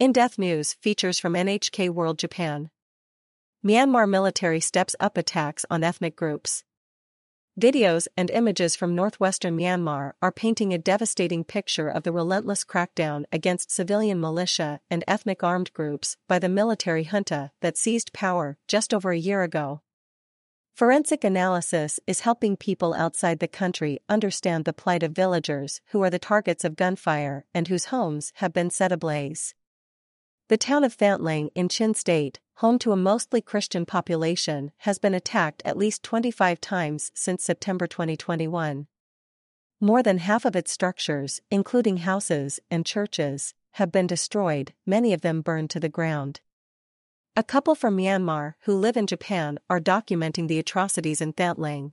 In Depth News features from NHK World Japan. Myanmar military steps up attacks on ethnic groups. Videos and images from northwestern Myanmar are painting a devastating picture of the relentless crackdown against civilian militia and ethnic armed groups by the military junta that seized power just over a year ago. Forensic analysis is helping people outside the country understand the plight of villagers who are the targets of gunfire and whose homes have been set ablaze. The town of Thantlang in Chin State, home to a mostly Christian population, has been attacked at least 25 times since September 2021. More than half of its structures, including houses and churches, have been destroyed, many of them burned to the ground. A couple from Myanmar who live in Japan are documenting the atrocities in Thantlang.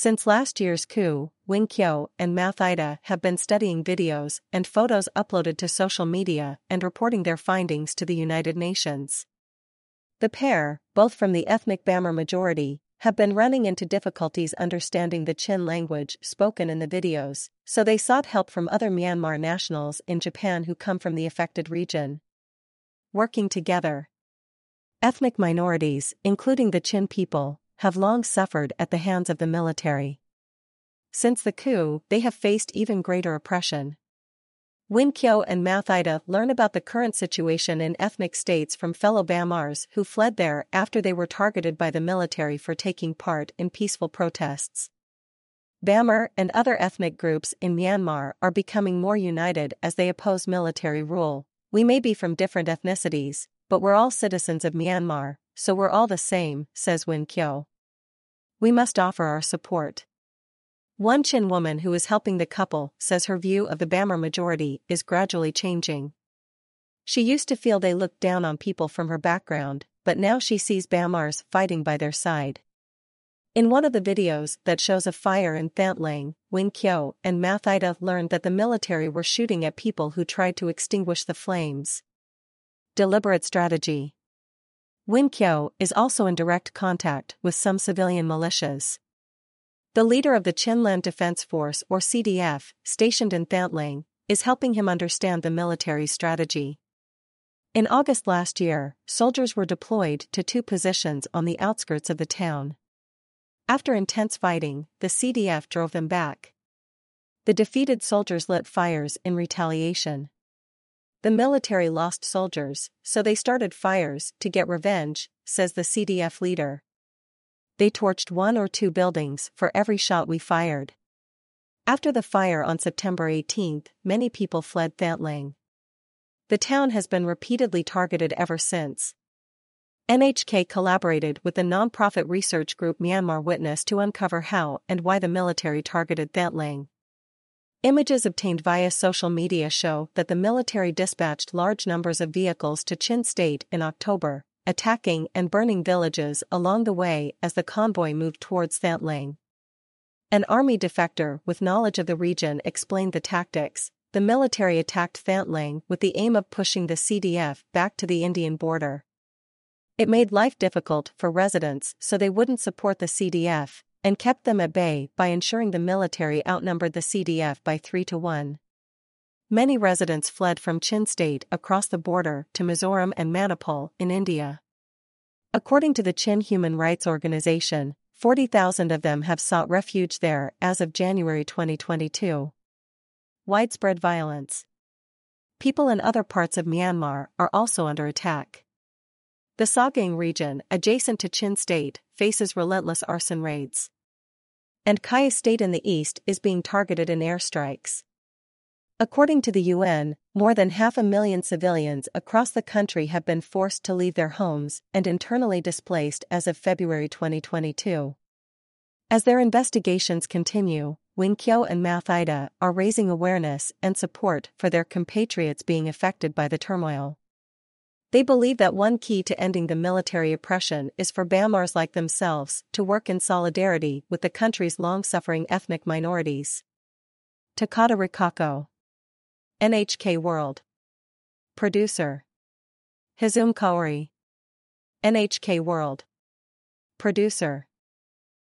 Since last year's coup, Win Kyo and Mathida have been studying videos and photos uploaded to social media and reporting their findings to the United Nations. The pair, both from the ethnic Bamar majority, have been running into difficulties understanding the Chin language spoken in the videos, so they sought help from other Myanmar nationals in Japan who come from the affected region. Working together. Ethnic minorities, including the Chin people, have long suffered at the hands of the military. Since the coup, they have faced even greater oppression. Win Kyo and Mathida learn about the current situation in ethnic states from fellow Bamars who fled there after they were targeted by the military for taking part in peaceful protests. Bamar and other ethnic groups in Myanmar are becoming more united as they oppose military rule. We may be from different ethnicities, but we're all citizens of Myanmar, so we're all the same, says Win Kyo. We must offer our support. One Chin woman who is helping the couple says her view of the Bamar majority is gradually changing. She used to feel they looked down on people from her background, but now she sees Bamars fighting by their side. In one of the videos that shows a fire in Thantlang, Win Kyo and Mathida learned that the military were shooting at people who tried to extinguish the flames. Deliberate strategy. Win Kyo is also in direct contact with some civilian militias. The leader of the Chinland Defense Force or CDF, stationed in Thantlang, is helping him understand the military strategy. In August last year, soldiers were deployed to two positions on the outskirts of the town. After intense fighting, the CDF drove them back. The defeated soldiers lit fires in retaliation. The military lost soldiers, so they started fires to get revenge, says the CDF leader. They torched one or two buildings for every shot we fired. After the fire on September 18, many people fled Thantlang. The town has been repeatedly targeted ever since. NHK collaborated with the non-profit research group Myanmar Witness to uncover how and why the military targeted Thantlang. Images obtained via social media show that the military dispatched large numbers of vehicles to Chin State in October, attacking and burning villages along the way as the convoy moved towards Thantlang. An army defector with knowledge of the region explained the tactics. The military attacked Thantlang with the aim of pushing the CDF back to the Indian border. It made life difficult for residents so they wouldn't support the CDF, and kept them at bay by ensuring the military outnumbered the CDF by 3 to 1. Many residents fled from Chin State across the border to Mizoram and Manipur in India. According to the Chin Human Rights Organization, 40,000 of them have sought refuge there as of January 2022. Widespread violence. People in other parts of Myanmar are also under attack. The Sagaing region, adjacent to Chin State, faces relentless arson raids. And Kayah State in the east is being targeted in airstrikes. According to the UN, more than half a million civilians across the country have been forced to leave their homes and internally displaced as of February 2022. As their investigations continue, Win Kyo and Mathida are raising awareness and support for their compatriots being affected by the turmoil. They believe that one key to ending the military oppression is for Bamars like themselves to work in solidarity with the country's long-suffering ethnic minorities. Takata Rikako NHK World Producer Hizum Kaori NHK World Producer